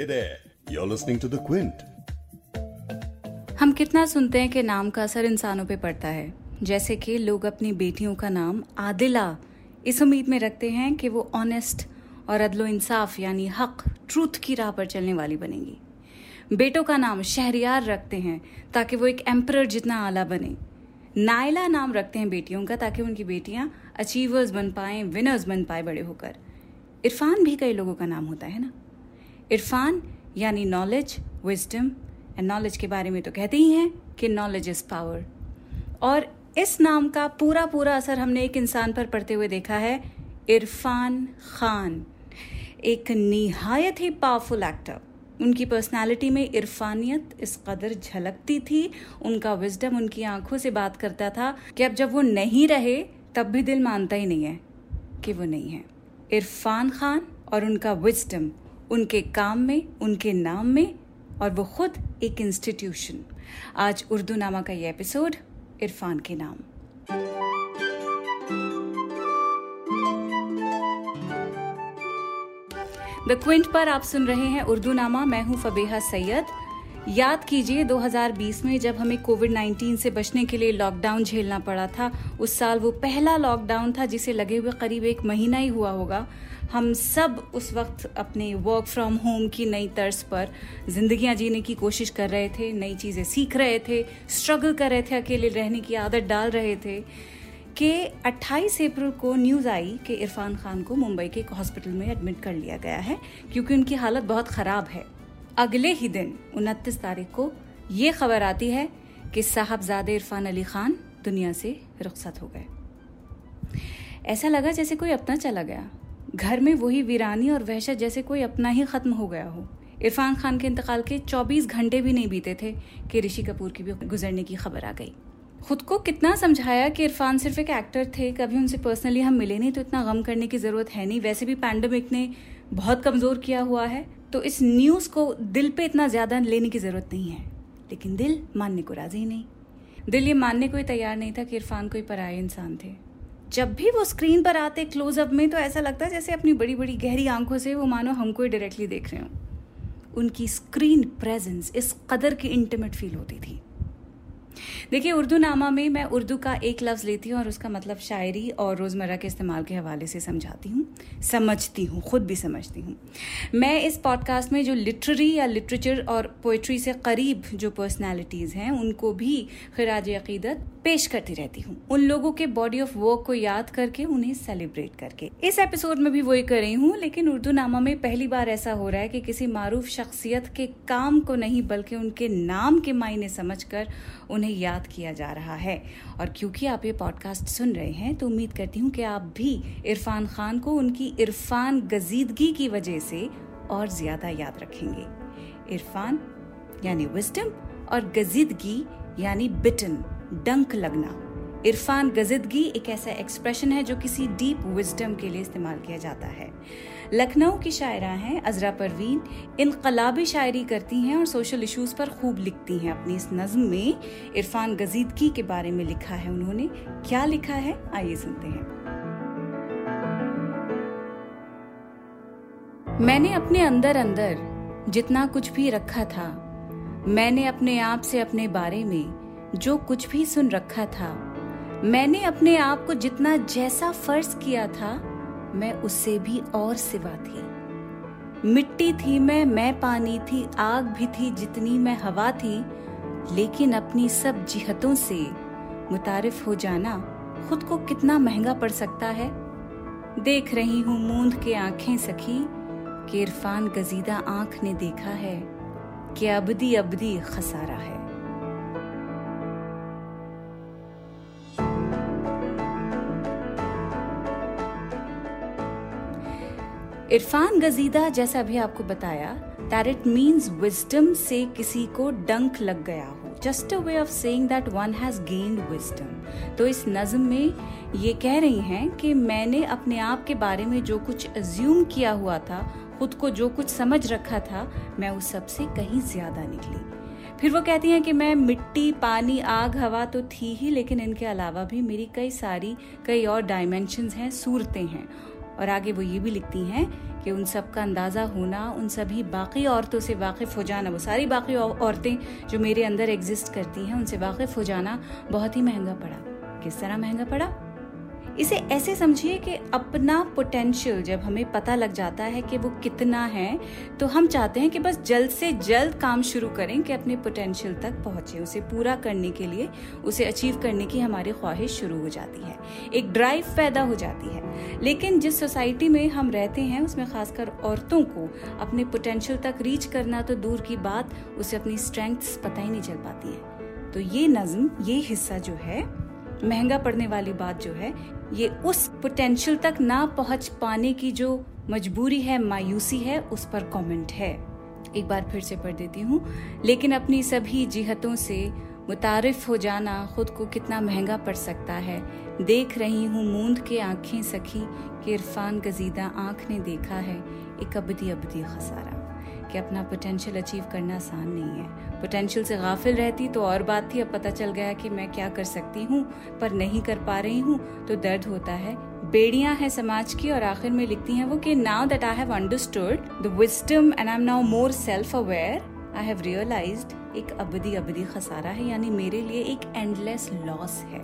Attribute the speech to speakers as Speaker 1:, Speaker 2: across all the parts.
Speaker 1: Hey there, you're listening to The Quint.
Speaker 2: हम कितना सुनते हैं कि नाम का असर इंसानों पे पड़ता है। जैसे कि लोग अपनी बेटियों का नाम आदिला इस उम्मीद में रखते हैं कि वो ऑनेस्ट और अदलो इंसाफ यानी हक ट्रूथ की राह पर चलने वाली बनेंगी। बेटों का नाम शहरियार रखते हैं ताकि वो एक एम्पर जितना आला बने। नायला नाम रखते हैं बेटियों का ताकि उनकी बेटियाँ अचीवर्स बन पाए विनर्स बन पाए बड़े होकर। इरफान भी कई लोगों का नाम होता है ना? इरफान, यानी नॉलेज विजडम एंड नॉलेज के बारे में तो कहते ही हैं कि नॉलेज इज़ पावर और इस नाम का पूरा पूरा असर हमने एक इंसान पर पड़ते हुए देखा है, इरफान खान। एक निहायत ही पावरफुल एक्टर उनकी पर्सनालिटी में इरफानियत इस कदर झलकती थी, उनका विजडम उनकी आँखों से बात करता था कि अब जब वो नहीं रहे, तब भी दिल मानता ही नहीं है कि वो नहीं है। इरफान खान और उनका विजडम उनके काम में, उनके नाम में और वो खुद एक इंस्टीट्यूशन आज उर्दू नामा का ये एपिसोड इरफान के नाम. द क्विंट पर आप सुन रहे हैं उर्दू नामा. मैं हूँ फबेहा सैयद. याद कीजिए 2020 में जब हमें कोविड 19 से बचने के लिए लॉकडाउन झेलना पड़ा था, उस साल वो पहला लॉकडाउन था जिसे लगे हुए करीब एक महीना ही हुआ होगा. हम सब उस वक्त अपने वर्क फ्रॉम होम की नई तर्ज पर जिंदगियाँ जीने की कोशिश कर रहे थे, नई चीज़ें सीख रहे थे स्ट्रगल कर रहे थे, अकेले रहने की आदत डाल रहे थे कि 28 अप्रैल को न्यूज़ आई कि इरफान खान को मुंबई के एक हॉस्पिटल में एडमिट कर लिया गया है, क्योंकि उनकी हालत बहुत ख़राब है। अगले ही दिन, उनतीस तारीख को ये खबर आती है कि साहबजादे इरफान अली खान दुनिया से रुखसत हो गए। ऐसा लगा जैसे कोई अपना चला गया। घर में वही वीरानी और वहशत जैसे कोई अपना ही खत्म हो गया हो। इरफान खान के इंतकाल के 24 घंटे भी नहीं बीते थे कि ऋषि कपूर की भी गुजरने की खबर आ गई। खुद को कितना समझाया कि इरफान सिर्फ़ एक एक्टर थे, कभी उनसे पर्सनली हम मिले नहीं तो इतना गम करने की ज़रूरत है नहीं। वैसे भी पैंडमिक ने बहुत कमज़ोर किया हुआ है तो इस न्यूज़ को दिल पे इतना ज़्यादा लेने की ज़रूरत नहीं है। लेकिन दिल मानने को राज़ी नहीं। दिल ये मानने को ही तैयार नहीं था कि इरफान कोई पराये इंसान थे। जब भी वो स्क्रीन पर आते क्लोजअप में तो ऐसा लगता है जैसे अपनी बड़ी बड़ी गहरी आँखों से वो मानो हमको ही डायरेक्टली देख रहे हो। उनकी स्क्रीन प्रेजेंस इस कदर की इंटीमेट फील होती थी। देखिए उर्दू नामा में मैं उर्दू का एक लफ्ज़ लेती हूँ और उसका मतलब शायरी और रोज़मर्रा के इस्तेमाल के हवाले से समझाती हूँ, समझती हूँ, खुद भी समझती हूँ। मैं इस पॉडकास्ट में जो लिटरेरी या लिटरेचर और पोइट्री से करीब जो पर्सनैलिटीज़ हैं, उनको भी खराज अकीदत पेश करती रहती हूँ। उन लोगों के बॉडी ऑफ़ वर्क को याद करके, उन्हें सेलिब्रेट करके। इस एपिसोड में भी वही कर रही हूँ, लेकिन उर्दू नामा में पहली बार ऐसा हो रहा है कि किसी मारूफ शख्सियत के काम को नहीं, बल्कि उनके नाम के मायने समझकर उन्हें याद किया जा रहा है। और क्योंकि आप ये पॉडकास्ट सुन रहे हैं तो उम्मीद करती हूँ कि आप भी इरफान खान को उनकी इरफान गजीदगी की वजह से और ज़्यादा याद रखेंगे। इरफान, यानी विस्टम और गजीदगी, यानी बिटन डंक लगना। इरफान गजिदगी एक ऐसा एक्सप्रेशन है जो किसी डीप विजडम के लिए इस्तेमाल किया जाता है। लखनऊ की शायरा हैं अजरा परवीन। इनकलाबी शायरी करती हैं और सोशल इश्यूज़ पर खूब लिखती हैं। अपनी इस नज्म में इरफान गजीदगी के बारे में लिखा है उन्होंने। क्या लिखा है? आइए सुनते हैं। मैंने अपने अंदर अंदर जितना कुछ भी रखा था, मैंने अपने आप से अपने बारे में जो कुछ भी सुन रखा था मैंने अपने आप को जितना जैसा फ़र्ज़ किया था, मैं उससे भी और सिवा थी। मिट्टी थी मैं मैं पानी थी, आग भी थी जितनी मैं हवा थी, लेकिन अपनी सब जिहतों से मुतारिफ हो जाना खुद को कितना महँगा पड़ सकता है। देख रही हूँ मूंद के आँखें सखी, कि इरफान गजीदा आँख ने देखा है कि अबदी अबदी खसारा है। इरफान गजीदा, जैसा भी आपको बताया दैट इट मीन्स विजडम से किसी को डंक लग गया हो। Just a way of saying that one has gained wisdom तो इस नज्म में ये कह रही हैं कि मैंने अपने आप के बारे में जो कुछ अज्यूम किया हुआ था, खुद को जो कुछ समझ रखा था, मैं उस सबसे कहीं ज़्यादा निकली। फिर वो कहती हैं कि मैं मिट्टी, पानी, आग, हवा तो थी ही, लेकिन इनके अलावा भी मेरी कई सारी, कई और डायमेंशंस हैं, सूरतें हैं। और आगे वो ये भी लिखती हैं कि उन सब का अंदाज़ा होना, उन सभी बाकी औरतों से वाकिफ़ हो जाना, वो सारी बाकी औरतें जो मेरे अंदर एग्जिस्ट करती हैं, उनसे वाकिफ़ हो जाना बहुत ही महँगा पड़ा। किस तरह महँगा पड़ा? इसे ऐसे समझिए कि अपना पोटेंशियल जब हमें पता लग जाता है कि वो कितना है तो हम चाहते हैं कि बस जल्द से जल्द काम शुरू करें कि अपने पोटेंशियल तक पहुँचे। उसे पूरा करने के लिए, उसे अचीव करने की हमारी ख्वाहिश शुरू हो जाती है। एक ड्राइव पैदा हो जाती है। लेकिन जिस सोसाइटी में हम रहते हैं, उसमें खासकर औरतों को अपने पोटेंशियल तक रीच करना तो दूर की बात, उसे अपनी स्ट्रेंथ्स पता ही नहीं चल पाती है। तो ये नज्म, ये हिस्सा जो है, महँगा पड़ने वाली बात जो है ये उस पोटेंशियल तक ना पहुँच पाने की जो मजबूरी है, मायूसी है, उस पर कमेंट है। एक बार फिर से पढ़ देती हूँ। लेकिन अपनी सभी जिहतों से मुतारफ हो जाना खुद को कितना महँगा पड़ सकता है। देख रही हूँ मूंद के आँखें सखी, कि इरफान गजीदा आँख ने देखा है, एक अबदी अबदी खसारा। कि अपना पोटेंशियल अचीव करना आसान नहीं है। पोटेंशियल से गाफिल रहती तो और बात थी, अब पता चल गया कि मैं क्या कर सकती हूँ, पर नहीं कर पा रही हूँ तो दर्द होता है। बेड़ियाँ हैं समाज की और आखिर में लिखती हैं वो कि now that I have understood the wisdom and I am now more self aware I have realised एक अबदी अबदी खसारा है, यानी मेरे लिए एक एंडलेस लॉस है।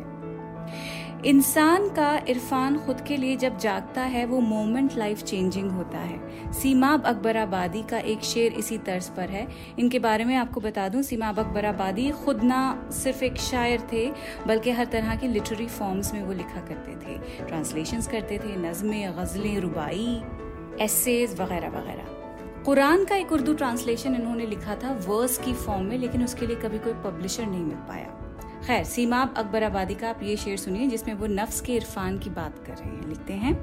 Speaker 2: इंसान का इरफान खुद के लिए जब जागता है, वो मोमेंट लाइफ चेंजिंग होता है। सीमाब अकबर आबादी का एक शेर इसी तर्ज पर है। इनके बारे में आपको बता दूँ, सीमाब अकबर आबादी खुद ना सिर्फ़ एक शायर थे, बल्कि हर तरह के लिटरेरी फॉर्म्स में वो लिखा करते थे। ट्रांसलेशंस करते थे, नज़में, गज़लें, रुबाई एसेज वगैरह वगैरह। कुरान का एक उर्दू ट्रांसलेशन इन्होंने लिखा था वर्स की फॉर्म में, लेकिन उसके लिए कभी कोई पब्लिशर नहीं मिल पाया। खैर, सीमाब अकबर आबादी का आप ये शेर सुनिए जिसमें वो नफ्स के इरफान की बात कर रहे हैं। लिखते हैं,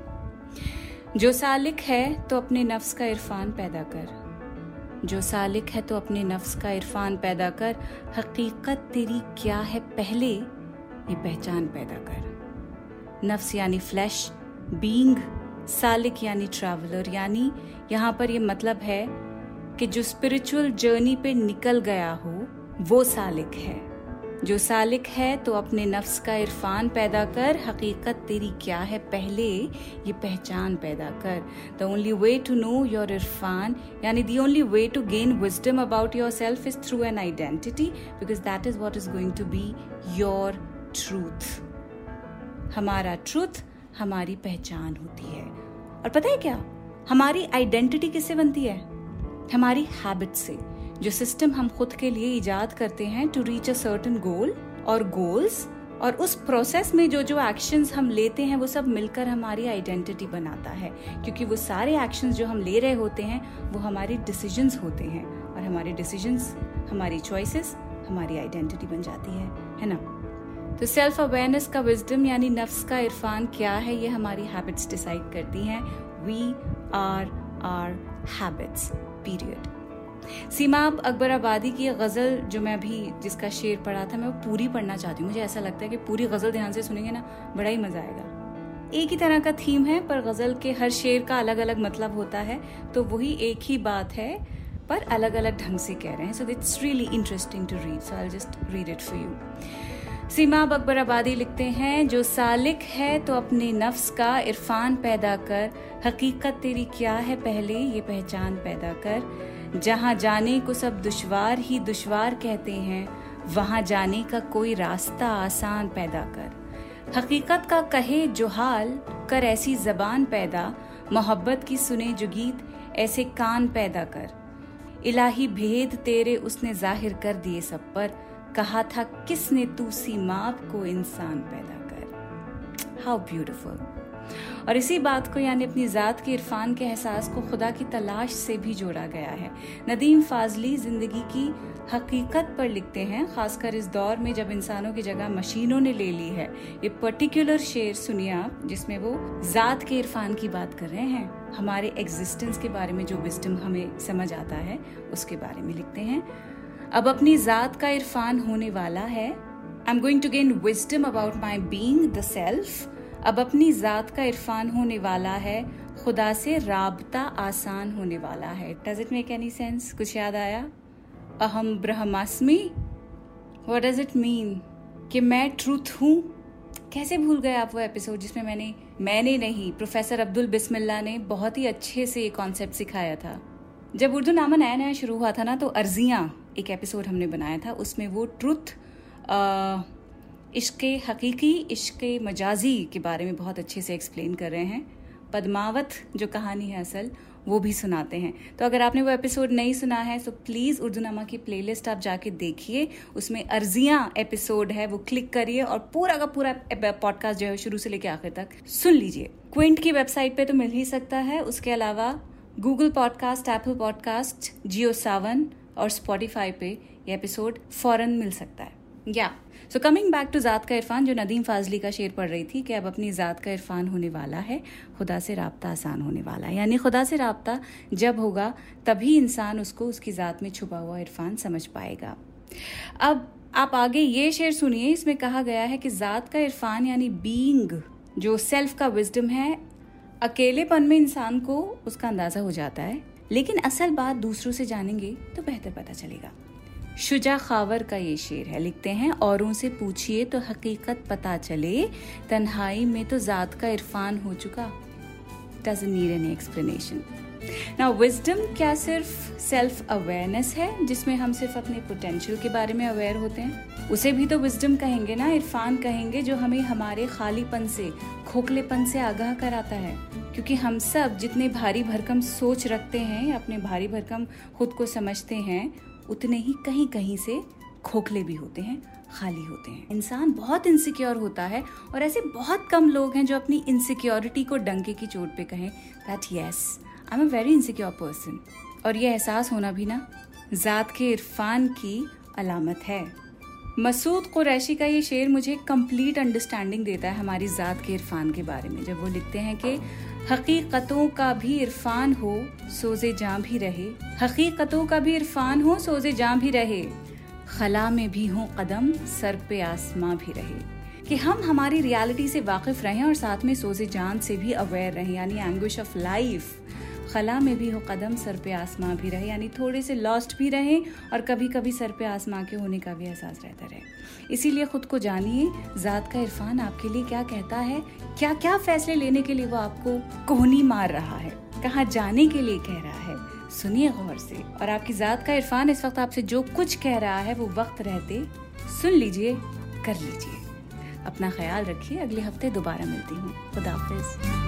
Speaker 2: जो सालिक है तो अपने नफ्स का इरफान पैदा कर। जो सालिक है तो अपने नफ्स का इरफान पैदा कर। हकीकत तेरी क्या है पहले, ये पहचान पैदा कर। नफ्स यानी फ्लैश बींग सालिक यानी ट्रैवलर यानी यहाँ पर ये मतलब है कि जो स्पिरिचुअल जर्नी पे निकल गया हो, वो सालिक है। जो सालिक है तो अपने नफ्स का इरफान पैदा कर, हकीकत तेरी क्या है? पहले ये पहचान पैदा कर। The only way to know your Irfan, यानी the only way to gain wisdom about yourself is through an identity because that is what is going to be your truth हमारा ट्रूथ हमारी पहचान होती है। और पता है क्या? हमारी आइडेंटिटी किससे बनती है? हमारी हैबिट से। जो सिस्टम हम खुद के लिए ईजाद करते हैं to reach a certain goal और गोल्स और उस प्रोसेस में जो जो एक्शंस हम लेते हैं वो सब मिलकर हमारी आइडेंटिटी बनाता है। क्योंकि वो सारे एक्शंस जो हम ले रहे होते हैं, वो हमारे डिसीजंस होते हैं और हमारे डिसीजंस हमारी चॉइसेस हमारी आइडेंटिटी बन जाती है है ना? तो सेल्फ अवेयरनेस का विजडम यानी नफ्स का इरफान क्या है, ये हमारी हैबिट्स डिसाइड करती हैं। We are are habits period Seemab Akbarabadi की गज़ल जो मैं अभी जिसका शेर पढ़ा था, मैं वो पूरी पढ़ना चाहती हूँ। मुझे ऐसा लगता है कि पूरी गज़ल ध्यान से सुनेंगे ना, बड़ा ही मज़ा आएगा। एक ही तरह का थीम है, पर गज़ल के हर शेर का अलग अलग मतलब होता है तो वही एक ही बात है, पर अलग अलग ढंग से कह रहे हैं। So it's really interesting to read so I just read it for you Seemab Akbarabadi लिखते हैं, जो सालिक है तो अपने नफ्स का इरफान पैदा कर, हकीकत तेरी क्या है पहले ये पहचान पैदा कर जहाँ जाने को सब दुश्वार ही दुश्वार कहते हैं, वहाँ जाने का कोई रास्ता आसान पैदा कर। हकीकत का कहे जो हाल, कर ऐसी जबान पैदा, मोहब्बत की सुने जो गीत, ऐसे कान पैदा कर। इलाही भेद तेरे उसने ज़ाहिर कर दिए सब पर, कहा था किसने तू सी माप को इंसान पैदा कर। हाउ ब्यूटिफुल और इसी बात को यानी अपनी ज़ात के इरफान के एहसास को खुदा की तलाश से भी जोड़ा गया है। नदीम फाजली ज़िंदगी की हकीकत पर लिखते हैं, खासकर इस दौर में जब इंसानों की जगह मशीनों ने ले ली है। ये पर्टिकुलर शेर सुनिए आप, जिसमें वो ज़ात के इरफान की बात कर रहे हैं। हमारे एग्जिस्टेंस के बारे में जो विस्टम हमें समझ आता है, उसके बारे में लिखते हैं, अब अपनी ज़ात का इरफान होने वाला है। I am going to gain wisdom about my being the self अब अपनी ज़ात का इरफान होने वाला है, खुदा से रबता आसान होने वाला है। Does it make any sense कुछ याद आया? अहम ब्रह्मास्मी? वट डज इट मीन कि मैं ट्रूथ हूँ? कैसे भूल गए आप वो एपिसोड जिसमें मैंने मैंने नहीं प्रोफेसर अब्दुल बिस्मिल्ला ने बहुत ही अच्छे से ये कॉन्सेप्ट सिखाया था। जब उर्दू नामा नया नया शुरू हुआ था ना तो अर्जियाँ एक एपिसोड हमने बनाया था, उसमें वो ट्रुथ इश्क, हकीकी इश्क मजाजी के बारे में बहुत अच्छे से एक्सप्लेन कर रहे हैं। पद्मावत, जो कहानी है असल, वो भी सुनाते हैं। तो अगर आपने वो एपिसोड नहीं सुना है तो प्लीज़ उर्दू नामा की प्लेलिस्ट आप जाके देखिए। उसमें अर्जियाँ एपिसोड है, वो क्लिक करिए और पूरा का पूरा पॉडकास्ट जो है शुरू से लेकर आखिर तक सुन लीजिए। क्विंट की वेबसाइट पे तो मिल ही सकता है। उसके अलावा Google podcast Apple podcast Jio Saavn और स्पॉटिफाई पे ये एपिसोड फ़ौरन मिल सकता है। या सो कमिंग बैक टू ज़ात का इरफान जो नदीम फाजली का शेर पढ़ रही थी कि अब अपनी ज़ात का इरफान होने वाला है खुदा से रबता आसान होने वाला है यानी खुदा से रबता जब होगा तभी इंसान उसको उसकी ज़ात में छुपा हुआ इरफान समझ पाएगा अब आप आगे ये शेर सुनिए इसमें कहा गया है कि ज़ात का इरफान यानी बींग जो सेल्फ का विजडम है अकेलेपन में इंसान को उसका अंदाज़ा हो जाता है लेकिन असल बात दूसरों से जानेंगे तो बेहतर पता चलेगा। शुजा खावर का ये शेर है। लिखते हैं, औरों से पूछिए तो हकीकत पता चले, तन्हाई में तो ज़ात का इरफान हो चुका। डजन नीड एनी एक्सप्लेनेशन ना विजडम क्या सिर्फ़ सेल्फ अवेयरनेस है, जिसमें हम सिर्फ़ अपने पोटेंशियल के बारे में अवेयर होते हैं? उसे भी तो विजडम कहेंगे ना, इरफान कहेंगे, जो हमें हमारे खालीपन से, खोखलेपन से आगाह कराता है। क्योंकि हम सब जितने भारी भरकम सोच रखते हैं, अपने भारी भरकम खुद को समझते हैं उतने ही कहीं कहीं से खोखले भी होते हैं, खाली होते हैं। इंसान बहुत इनसिक्योर होता है और ऐसे बहुत कम लोग हैं जो अपनी इनसिक्योरिटी को डंके की चोट पे कहें। That yes I am a very insecure person और ये एहसास होना भी ना, ज़ात के इरफान की अलामत है। मसूद कुरैशी का ये शेर मुझे कंप्लीट अंडरस्टैंडिंग देता है हमारी ज़ात के इरफान के बारे में। जब वो लिखते हैं कि हकीकतों का भी इरफान हो, सोजे जहाँ भी रहे। हकीकतों का भी इरफान हो, सोजे जहाँ भी रहे। खला में भी हो कदम, सर पे आसमां भी रहे। कि हम हमारी रियलिटी से वाकिफ रहें और साथ में सोजे जान से भी अवेयर रहें, यानी एंग्विश ऑफ़ लाइफ खला में भी हो, कदम सर पे आसमां भी रहे, यानी थोड़े से लॉस्ट भी रहें और कभी कभी सर पे आसमां के होने का भी एहसास रहता रहे। इसीलिए खुद को जानिए, ज़ात का इरफान आपके लिए क्या कहता है क्या क्या फैसले लेने के लिए वो आपको कोहनी मार रहा है, कहाँ जाने के लिए कह रहा है, सुनिए गौर से। और आपकी ज़ात का इरफान इस वक्त आपसे जो कुछ कह रहा है, वो वक्त रहते, सुन लीजिए, कर लीजिए। अपना ख्याल रखिए, अगले हफ़्ते दोबारा मिलती हूँ। खुदाफिज